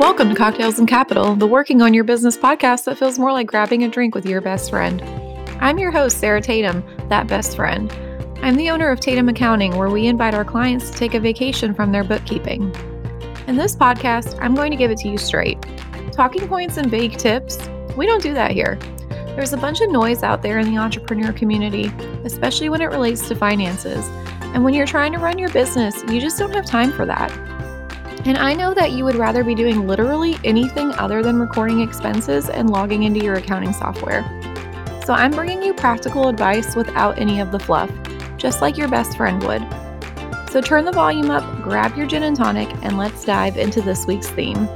Welcome to Cocktails and Capital, the working on your business podcast that feels more like grabbing a drink with your best friend. I'm your host, Sarah Tatum, that best friend. I'm the owner of Tatum Accounting, where we invite our clients to take a vacation from their bookkeeping. In this podcast, I'm going to give it to you straight. Talking points and vague tips, we don't do that here. There's a bunch of noise out there in the entrepreneur community, especially when it relates to finances. And when you're trying to run your business, you just don't have time for that. And I know that you would rather be doing literally anything other than recording expenses and logging into your accounting software. So I'm bringing you practical advice without any of the fluff, just like your best friend would. So turn the volume up, grab your gin and tonic, and let's dive into this week's theme.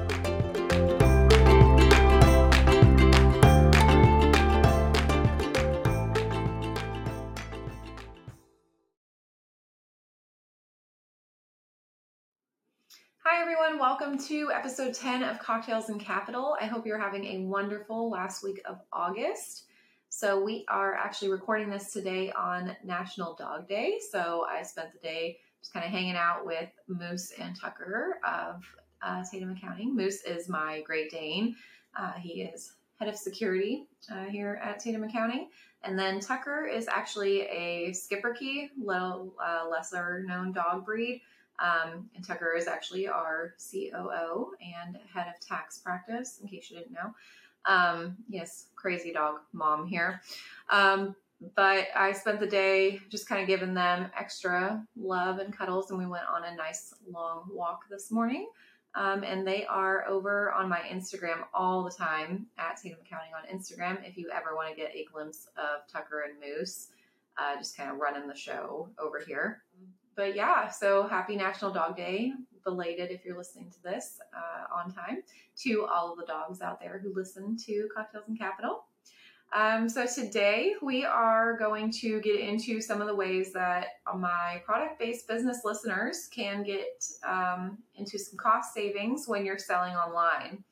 Welcome to episode 10 of Cocktails and Capital. I hope you're having a wonderful last week of August. So, we are actually recording this today on National Dog Day. So, I spent the day just kind of hanging out with Moose and Tucker of uh, Tatum Accounting. Moose is my Great Dane, uh, he is head of security uh, here at Tatum Accounting. And then Tucker is actually a Schipperke, little uh, lesser known dog breed. Um, and Tucker is actually our COO and head of tax practice, in case you didn't know. Um, yes, crazy dog mom here. Um, but I spent the day just kind of giving them extra love and cuddles, and we went on a nice long walk this morning. Um, and they are over on my Instagram all the time at Tatum Accounting on Instagram. If you ever want to get a glimpse of Tucker and Moose, uh, just kind of running the show over here but yeah, so happy National Dog Day, belated if you're listening to this uh, on time, to all of the dogs out there who listen to Cocktails and Capital. Um, so today we are going to get into some of the ways that my product-based business listeners can get um, into some cost savings when you're selling online.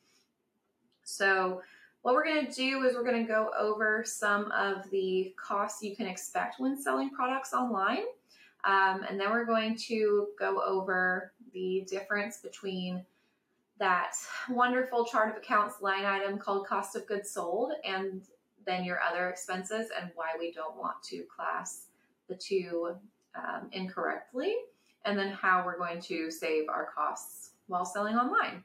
So what we're going to do is we're going to go over some of the costs you can expect when selling products online. Um, and then we're going to go over the difference between that wonderful chart of accounts line item called cost of goods sold and then your other expenses and why we don't want to class the two um, incorrectly, and then how we're going to save our costs while selling online.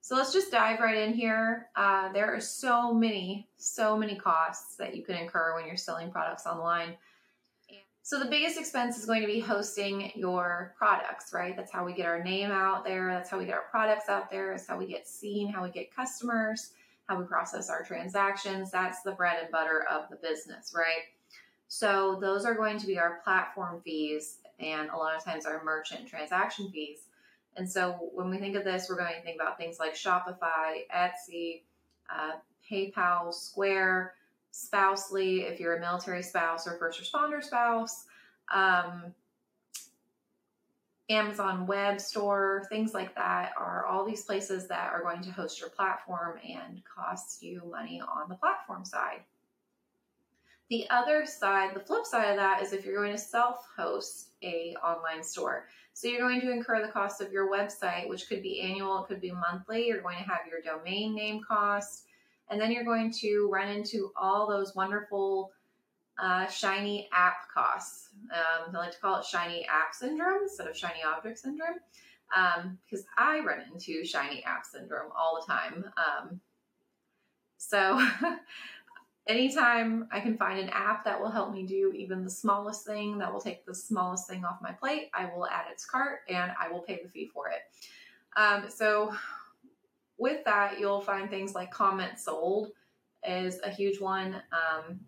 So let's just dive right in here. Uh, there are so many, so many costs that you can incur when you're selling products online. So the biggest expense is going to be hosting your products, right? That's how we get our name out there. That's how we get our products out there. That's how we get seen, how we get customers, how we process our transactions. That's the bread and butter of the business, right? So those are going to be our platform fees and a lot of times our merchant transaction fees. And so when we think of this, we're going to think about things like Shopify, Etsy, uh, PayPal, Square, spousely, if you're a military spouse or first responder spouse, um, Amazon Web Store, things like that are all these places that are going to host your platform and cost you money on the platform side. The other side, the flip side of that is if you're going to self-host a online store. So you're going to incur the cost of your website, which could be annual, it could be monthly. You're going to have your domain name cost, and then you're going to run into all those wonderful uh, shiny app costs. Um, I like to call it shiny app syndrome instead of shiny object syndrome um, because I run into shiny app syndrome all the time. Um, so, anytime I can find an app that will help me do even the smallest thing, that will take the smallest thing off my plate, I will add its cart and I will pay the fee for it. Um, so, with that, you'll find things like CommentSold is a huge one. Um,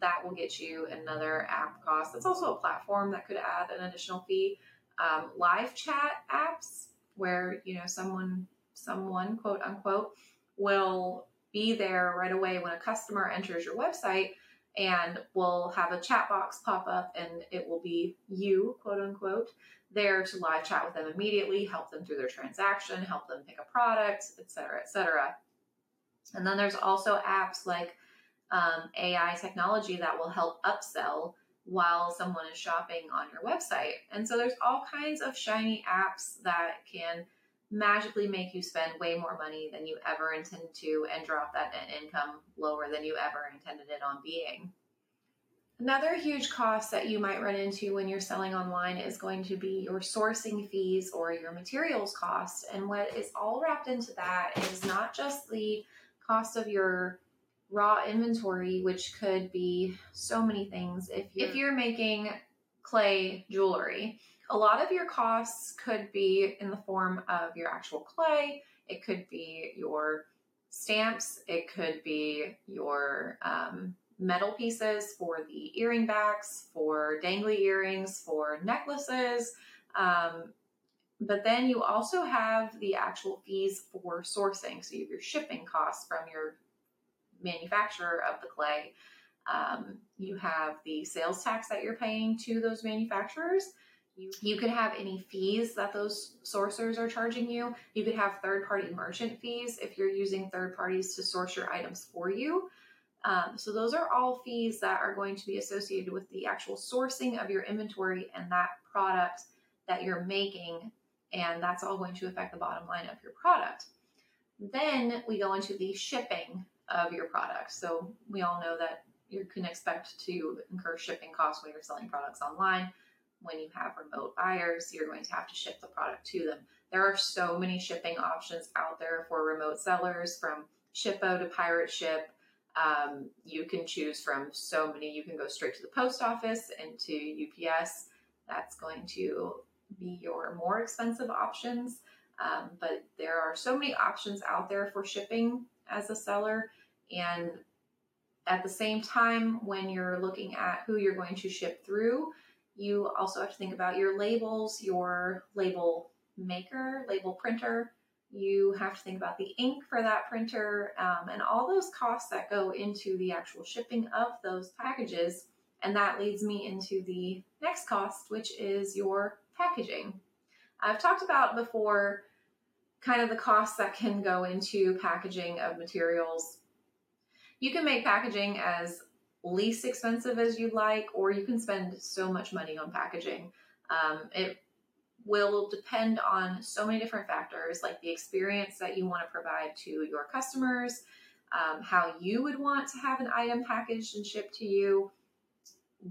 that will get you another app cost. That's also a platform that could add an additional fee. Um, live chat apps where you know someone, someone quote unquote, will be there right away when a customer enters your website and we'll have a chat box pop up and it will be you quote unquote there to live chat with them immediately, help them through their transaction, help them pick a product, etc., etc. And then there's also apps like um, AI technology that will help upsell while someone is shopping on your website. And so there's all kinds of shiny apps that can magically make you spend way more money than you ever intended to and drop that net income lower than you ever intended it on being. Another huge cost that you might run into when you're selling online is going to be your sourcing fees or your materials cost. And what is all wrapped into that is not just the cost of your raw inventory, which could be so many things. If you're, if you're making clay jewelry, a lot of your costs could be in the form of your actual clay, it could be your stamps, it could be your um, metal pieces for the earring backs, for dangly earrings, for necklaces. Um, but then you also have the actual fees for sourcing. So you have your shipping costs from your manufacturer of the clay. Um, you have the sales tax that you're paying to those manufacturers. You, could have any fees that those sourcers are charging you. You could have third party merchant fees if you're using third parties to source your items for you. Um, so, those are all fees that are going to be associated with the actual sourcing of your inventory and that product that you're making. And that's all going to affect the bottom line of your product. Then we go into the shipping of your product. So, we all know that you can expect to incur shipping costs when you're selling products online when you have remote buyers, you're going to have to ship the product to them. There are so many shipping options out there for remote sellers from Shippo to Pirate Ship. Um, you can choose from so many. You can go straight to the post office and to UPS. That's going to be your more expensive options. Um, but there are so many options out there for shipping as a seller. And at the same time, when you're looking at who you're going to ship through, you also have to think about your labels, your label maker, label printer. You have to think about the ink for that printer um, and all those costs that go into the actual shipping of those packages. And that leads me into the next cost, which is your packaging. I've talked about before kind of the costs that can go into packaging of materials. You can make packaging as least expensive as you'd like, or you can spend so much money on packaging. Um, it will depend on so many different factors, like the experience that you want to provide to your customers, um, how you would want to have an item packaged and shipped to you,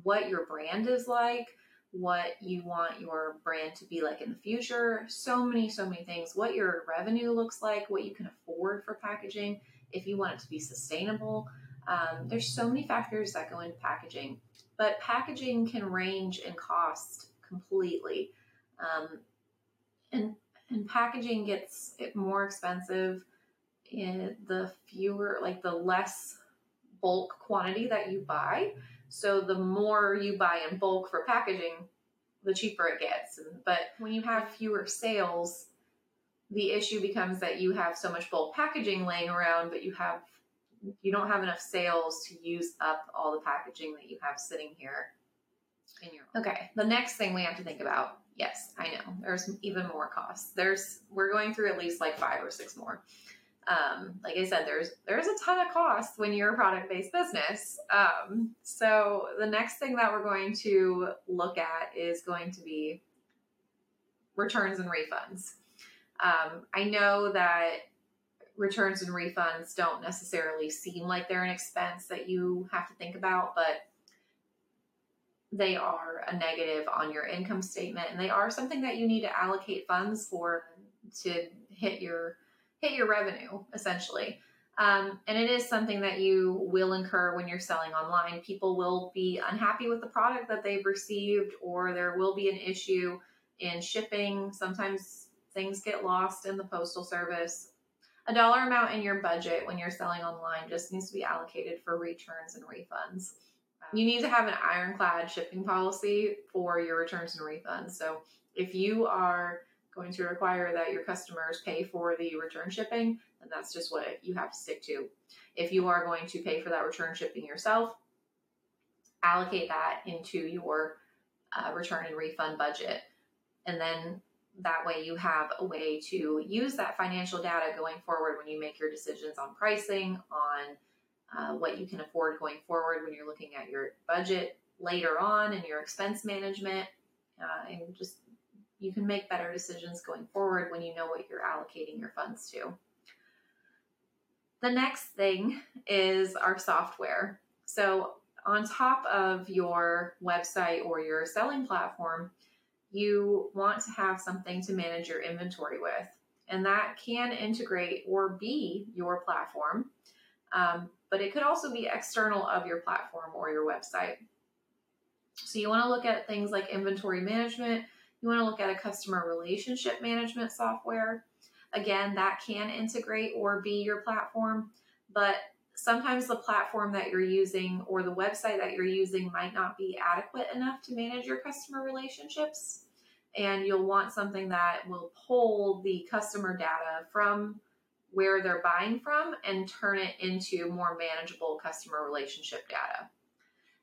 what your brand is like, what you want your brand to be like in the future. So many, so many things. What your revenue looks like, what you can afford for packaging, if you want it to be sustainable. Um, there's so many factors that go into packaging, but packaging can range in cost completely. Um, and, and packaging gets more expensive in the fewer, like the less bulk quantity that you buy. So the more you buy in bulk for packaging, the cheaper it gets. But when you have fewer sales, the issue becomes that you have so much bulk packaging laying around, but you have you don't have enough sales to use up all the packaging that you have sitting here in your okay the next thing we have to think about yes i know there's even more costs. There's we're going through at least like five or six more. Um, like i said there's there's a ton of costs when you're a product-based business. Um, so the next thing that we're going to look at is going to be returns and refunds. Um, i know that returns and refunds don't necessarily seem like they're an expense that you have to think about, but they are a negative on your income statement and they are something that you need to allocate funds for to hit your hit your revenue essentially. Um, and it is something that you will incur when you're selling online. People will be unhappy with the product that they've received, or there will be an issue in shipping. Sometimes things get lost in the postal service a dollar amount in your budget when you're selling online just needs to be allocated for returns and refunds. You need to have an ironclad shipping policy for your returns and refunds. So if you are going to require that your customers pay for the return shipping, then that's just what you have to stick to. If you are going to pay for that return shipping yourself, allocate that into your uh, return and refund budget. And then that way you have a way to use that financial data going forward when you make your decisions on pricing on uh, what you can afford going forward when you're looking at your budget later on and your expense management uh, and just you can make better decisions going forward when you know what you're allocating your funds to. The next thing is our software. So, on top of your website or your selling platform, you want to have something to manage your inventory with. And that can integrate or be your platform, um, but it could also be external of your platform or your website. So, you want to look at things like inventory management, you want to look at a customer relationship management software. Again, that can integrate or be your platform, but sometimes the platform that you're using or the website that you're using might not be adequate enough to manage your customer relationships. And you'll want something that will pull the customer data from where they're buying from and turn it into more manageable customer relationship data.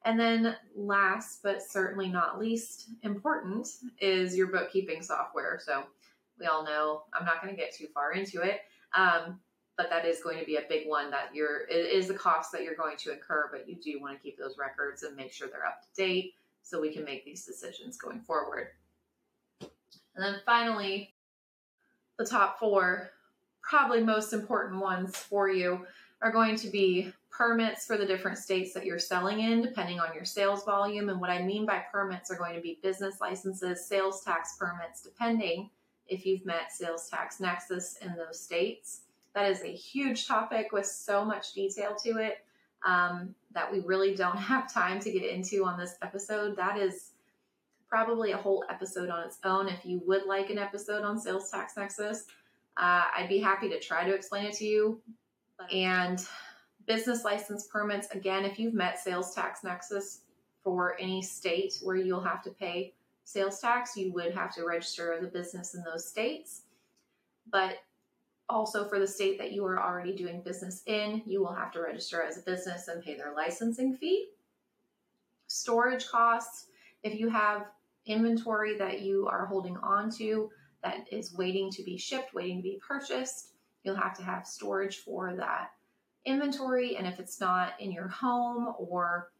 And then, last but certainly not least important, is your bookkeeping software. So, we all know I'm not going to get too far into it, um, but that is going to be a big one that you're, it is the cost that you're going to incur, but you do want to keep those records and make sure they're up to date so we can make these decisions going forward. And then finally, the top four, probably most important ones for you, are going to be permits for the different states that you're selling in, depending on your sales volume. And what I mean by permits are going to be business licenses, sales tax permits, depending if you've met sales tax nexus in those states. That is a huge topic with so much detail to it um, that we really don't have time to get into on this episode. That is probably a whole episode on its own. If you would like an episode on sales tax nexus, uh, I'd be happy to try to explain it to you. And business license permits, again, if you've met sales tax nexus for any state where you'll have to pay sales tax, you would have to register as a business in those states. But also for the state that you are already doing business in, you will have to register as a business and pay their licensing fee. Storage costs, if you have inventory that you are holding on to that is waiting to be shipped, waiting to be purchased, you'll have to have storage for that inventory. And if it's not in your home or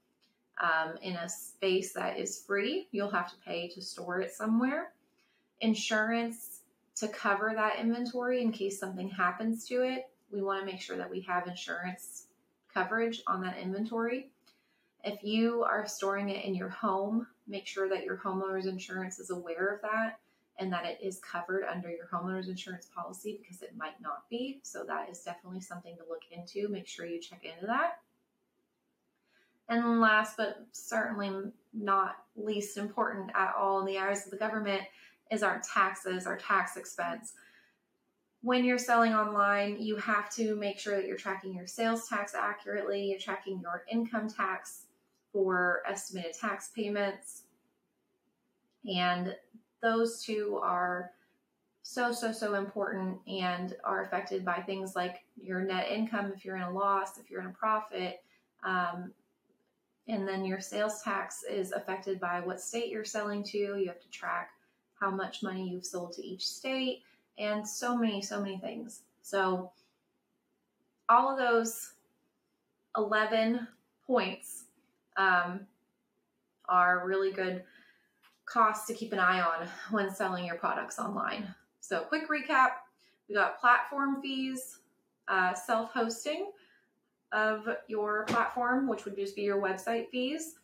um, in a space that is free, you'll have to pay to store it somewhere. Insurance to cover that inventory in case something happens to it. We want to make sure that we have insurance coverage on that inventory. If you are storing it in your home, make sure that your homeowner's insurance is aware of that and that it is covered under your homeowner's insurance policy because it might not be. So that is definitely something to look into. Make sure you check into that. And last but certainly not least important at all in the eyes of the government is our taxes, our tax expense. When you're selling online, you have to make sure that you're tracking your sales tax accurately, you're tracking your income tax for estimated tax payments. And those two are so, so, so important and are affected by things like your net income if you're in a loss, if you're in a profit. Um, and then your sales tax is affected by what state you're selling to. You have to track how much money you've sold to each state and so many, so many things. So, all of those 11 points um, are really good costs to keep an eye on when selling your products online. So, quick recap we got platform fees, uh, self hosting of your platform, which would just be your website fees,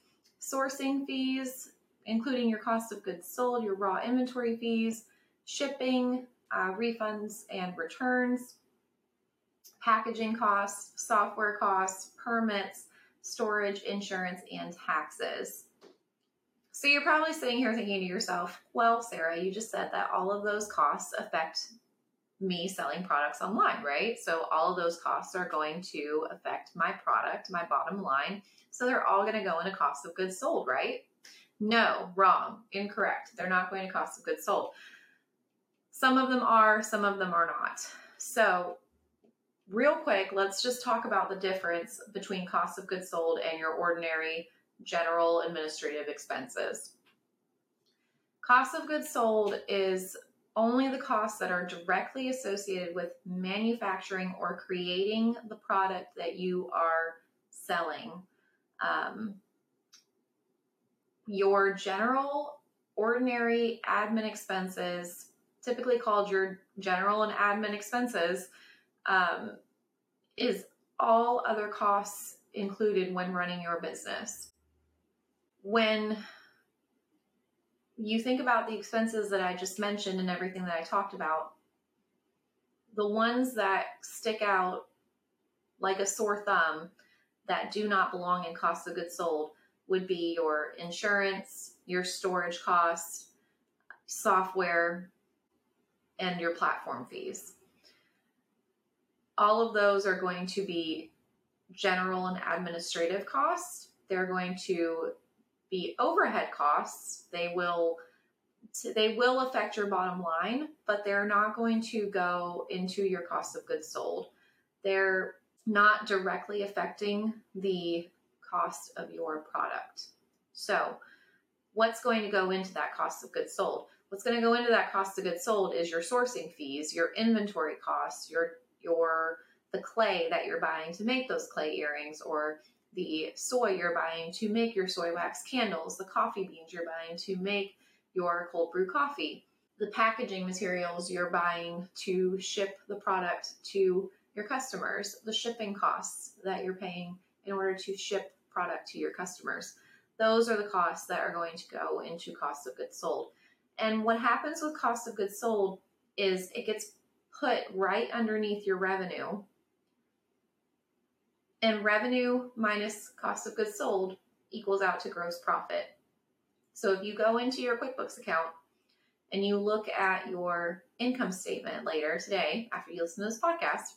sourcing fees, including your cost of goods sold, your raw inventory fees, shipping, uh, refunds and returns, packaging costs, software costs, permits, storage, insurance, and taxes. So you're probably sitting here thinking to yourself, well, Sarah, you just said that all of those costs affect me selling products online, right? So all of those costs are going to affect my product, my bottom line. So they're all going to go into cost of goods sold, right? No, wrong, incorrect. They're not going to cost of goods sold. Some of them are, some of them are not. So, real quick, let's just talk about the difference between cost of goods sold and your ordinary general administrative expenses. Cost of goods sold is only the costs that are directly associated with manufacturing or creating the product that you are selling. Um, your general ordinary admin expenses, typically called your general and admin expenses, um, is all other costs included when running your business. When you think about the expenses that I just mentioned and everything that I talked about, the ones that stick out like a sore thumb that do not belong in cost of goods sold would be your insurance, your storage costs, software, and your platform fees. All of those are going to be general and administrative costs. They're going to be overhead costs. They will they will affect your bottom line, but they're not going to go into your cost of goods sold. They're not directly affecting the cost of your product. So, what's going to go into that cost of goods sold? What's going to go into that cost of goods sold is your sourcing fees, your inventory costs, your your the clay that you're buying to make those clay earrings or the soy you're buying to make your soy wax candles, the coffee beans you're buying to make your cold brew coffee, the packaging materials you're buying to ship the product to your customers, the shipping costs that you're paying in order to ship product to your customers. Those are the costs that are going to go into cost of goods sold. And what happens with cost of goods sold is it gets put right underneath your revenue. And revenue minus cost of goods sold equals out to gross profit. So if you go into your QuickBooks account and you look at your income statement later today, after you listen to this podcast,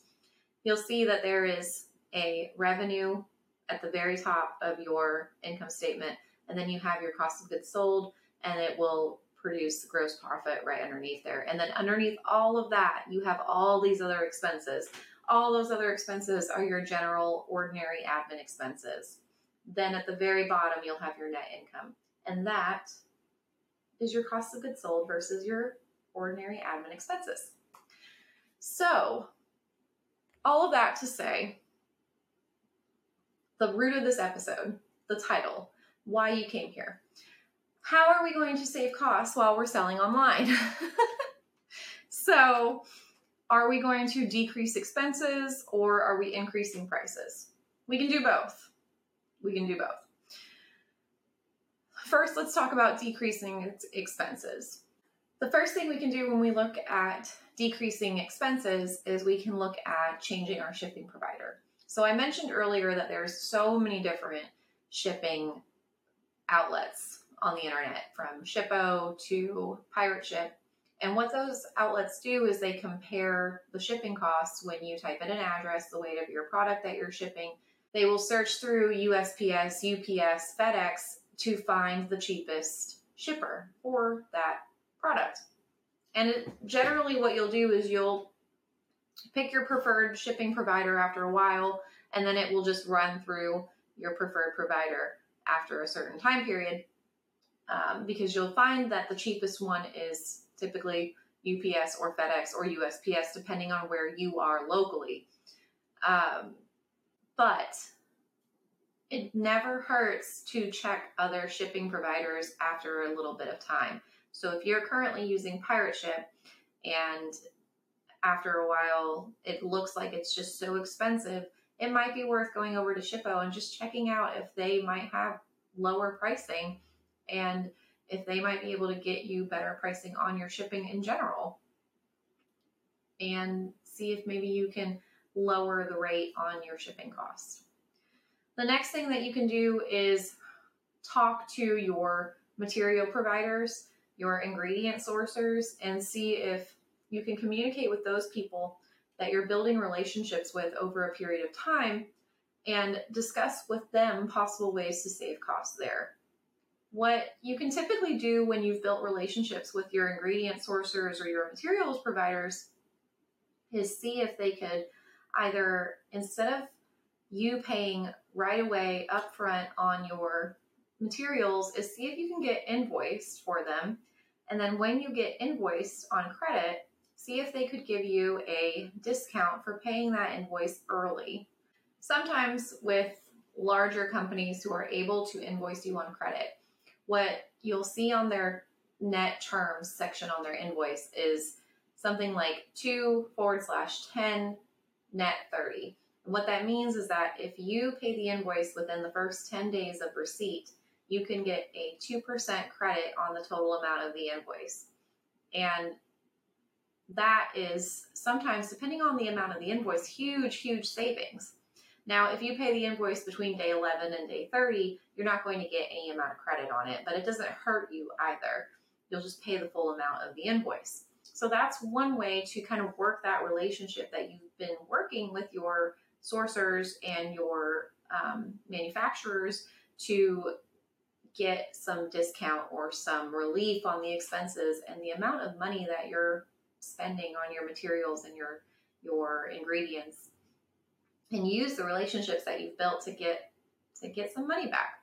you'll see that there is a revenue at the very top of your income statement, and then you have your cost of goods sold, and it will produce gross profit right underneath there. And then underneath all of that, you have all these other expenses. All those other expenses are your general, ordinary admin expenses. Then at the very bottom, you'll have your net income. And that is your cost of goods sold versus your ordinary admin expenses. So, all of that to say, the root of this episode, the title, why you came here. How are we going to save costs while we're selling online? so, are we going to decrease expenses or are we increasing prices? We can do both. We can do both. First, let's talk about decreasing expenses. The first thing we can do when we look at decreasing expenses is we can look at changing our shipping provider. So I mentioned earlier that there's so many different shipping outlets on the internet from Shippo to Pirate Ship. And what those outlets do is they compare the shipping costs when you type in an address, the weight of your product that you're shipping. They will search through USPS, UPS, FedEx to find the cheapest shipper for that product. And generally, what you'll do is you'll pick your preferred shipping provider after a while, and then it will just run through your preferred provider after a certain time period um, because you'll find that the cheapest one is typically UPS or FedEx or USPS, depending on where you are locally. Um, but it never hurts to check other shipping providers after a little bit of time. So if you're currently using Pirate Ship and after a while it looks like it's just so expensive, it might be worth going over to Shippo and just checking out if they might have lower pricing and if they might be able to get you better pricing on your shipping in general. And see if maybe you can lower the rate on your shipping costs. The next thing that you can do is talk to your material providers, your ingredient sourcers, and see if you can communicate with those people that you're building relationships with over a period of time and discuss with them possible ways to save costs there. What you can typically do when you've built relationships with your ingredient sourcers or your materials providers is see if they could either, instead of you paying right away upfront on your materials, is see if you can get invoiced for them. And then when you get invoiced on credit, see if they could give you a discount for paying that invoice early. Sometimes with larger companies who are able to invoice you on credit, what you'll see on their net terms section on their invoice is something like 2 forward slash 10 net 30. And what that means is that if you pay the invoice within the first 10 days of receipt, you can get a 2% credit on the total amount of the invoice. And that is sometimes, depending on the amount of the invoice, huge, huge savings. Now, if you pay the invoice between day 11 and day 30, you're not going to get any amount of credit on it, but it doesn't hurt you either. You'll just pay the full amount of the invoice. So that's one way to kind of work that relationship that you've been working with your sourcers and your um, manufacturers to get some discount or some relief on the expenses and the amount of money that you're spending on your materials and your your ingredients and use the relationships that you've built to get to get some money back.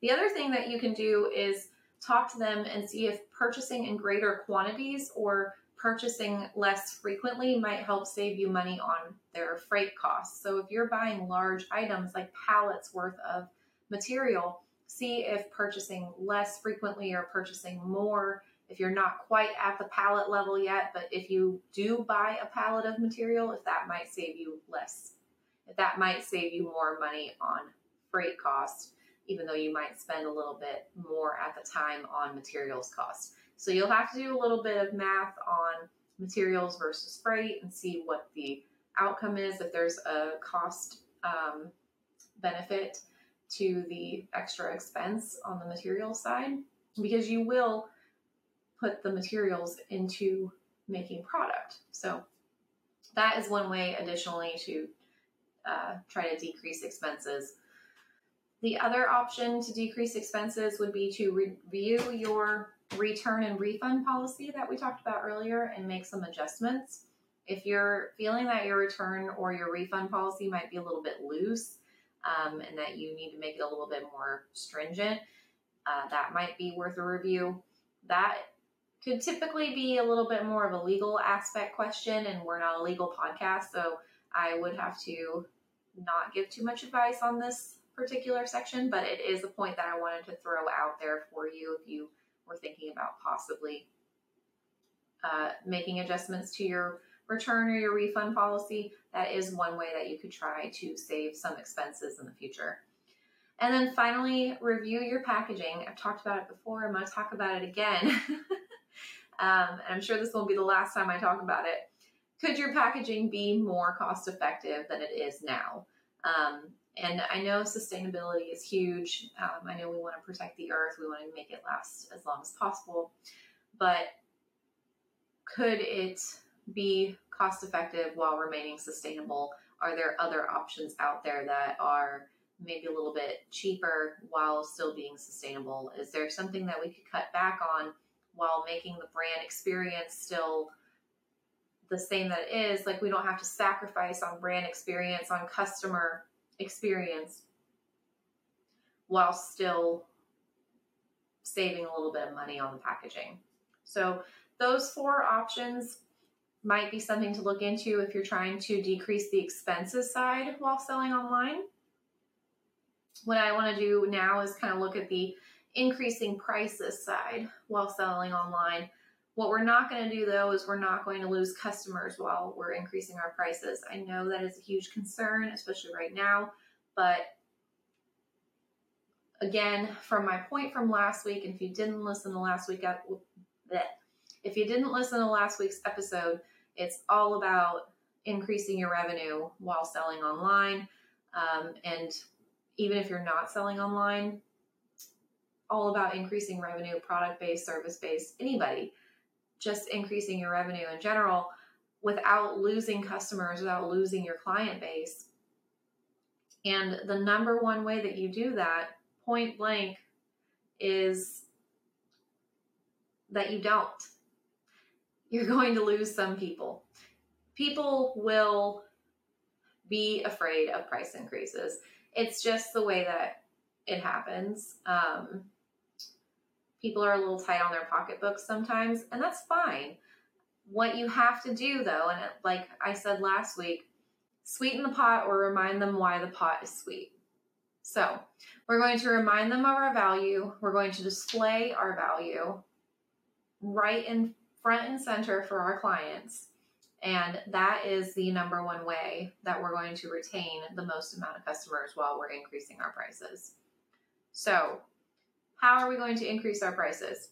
The other thing that you can do is talk to them and see if purchasing in greater quantities or purchasing less frequently might help save you money on their freight costs. So if you're buying large items like pallets worth of material, see if purchasing less frequently or purchasing more if you're not quite at the pallet level yet, but if you do buy a pallet of material, if that might save you less, if that might save you more money on freight cost, even though you might spend a little bit more at the time on materials cost. So you'll have to do a little bit of math on materials versus freight and see what the outcome is if there's a cost um, benefit to the extra expense on the material side because you will put the materials into making product. So that is one way additionally to uh, try to decrease expenses. The other option to decrease expenses would be to review your return and refund policy that we talked about earlier and make some adjustments. If you're feeling that your return or your refund policy might be a little bit loose um, and that you need to make it a little bit more stringent, uh, that might be worth a review. That could typically be a little bit more of a legal aspect question, and we're not a legal podcast, so I would have to not give too much advice on this particular section, but it is a point that I wanted to throw out there for you if you were thinking about possibly uh, making adjustments to your return or your refund policy. That is one way that you could try to save some expenses in the future. And then finally, review your packaging. I've talked about it before, I'm going to talk about it again. um, and I'm sure this won't be the last time I talk about it. Could your packaging be more cost effective than it is now? Um, and I know sustainability is huge. Um, I know we want to protect the earth, we want to make it last as long as possible. But could it be cost effective while remaining sustainable? Are there other options out there that are maybe a little bit cheaper while still being sustainable? Is there something that we could cut back on while making the brand experience still the same that it is. Like we don't have to sacrifice on brand experience, on customer experience, while still saving a little bit of money on the packaging. So those four options might be something to look into if you're trying to decrease the expenses side while selling online. What I want to do now is kind of look at the increasing prices side while selling online. What we're not going to do though is we're not going to lose customers while we're increasing our prices. I know that is a huge concern, especially right now, but again, from my point from last week, and if you didn't listen to last week, if you didn't listen to last week's episode, it's all about increasing your revenue while selling online. Um, and even if you're not selling online, all about increasing revenue, product based, service based, anybody, just increasing your revenue in general without losing customers, without losing your client base. And the number one way that you do that, point blank, is that you don't. You're going to lose some people. People will be afraid of price increases. It's just the way that it happens. Um, people are a little tight on their pocketbooks sometimes, and that's fine. What you have to do, though, and like I said last week, sweeten the pot or remind them why the pot is sweet. So, we're going to remind them of our value, we're going to display our value, right in front and center for our clients. And that is the number one way that we're going to retain the most amount of customers while we're increasing our prices. So, how are we going to increase our prices?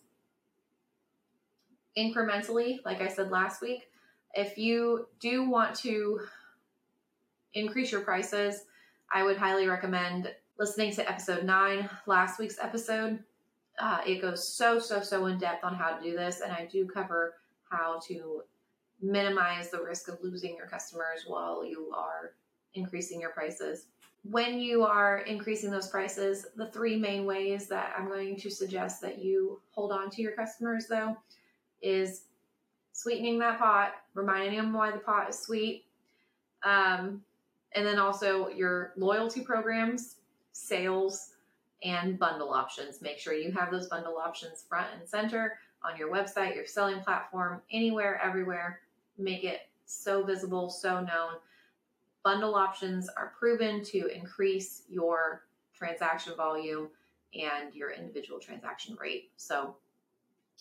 Incrementally, like I said last week, if you do want to increase your prices, I would highly recommend listening to episode nine, last week's episode. Uh, it goes so, so, so in depth on how to do this, and I do cover how to minimize the risk of losing your customers while you are increasing your prices. When you are increasing those prices, the three main ways that I'm going to suggest that you hold on to your customers, though, is sweetening that pot, reminding them why the pot is sweet, um, and then also your loyalty programs, sales, and bundle options. Make sure you have those bundle options front and center on your website, your selling platform, anywhere, everywhere. Make it so visible, so known. Bundle options are proven to increase your transaction volume and your individual transaction rate. So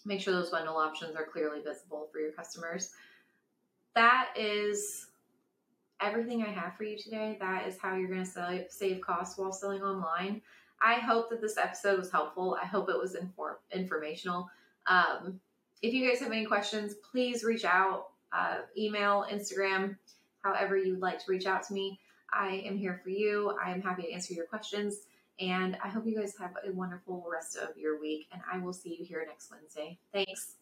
make sure those bundle options are clearly visible for your customers. That is everything I have for you today. That is how you're going to save costs while selling online. I hope that this episode was helpful. I hope it was inform- informational. Um, if you guys have any questions, please reach out, uh, email, Instagram, however you would like to reach out to me. I am here for you. I am happy to answer your questions. And I hope you guys have a wonderful rest of your week. And I will see you here next Wednesday. Thanks.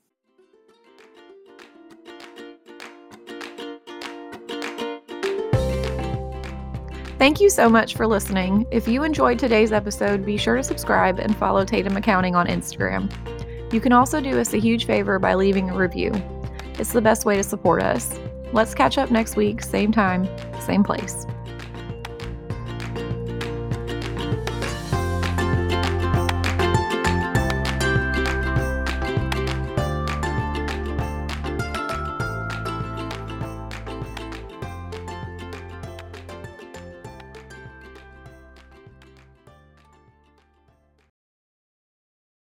Thank you so much for listening. If you enjoyed today's episode, be sure to subscribe and follow Tatum Accounting on Instagram. You can also do us a huge favor by leaving a review. It's the best way to support us. Let's catch up next week, same time, same place.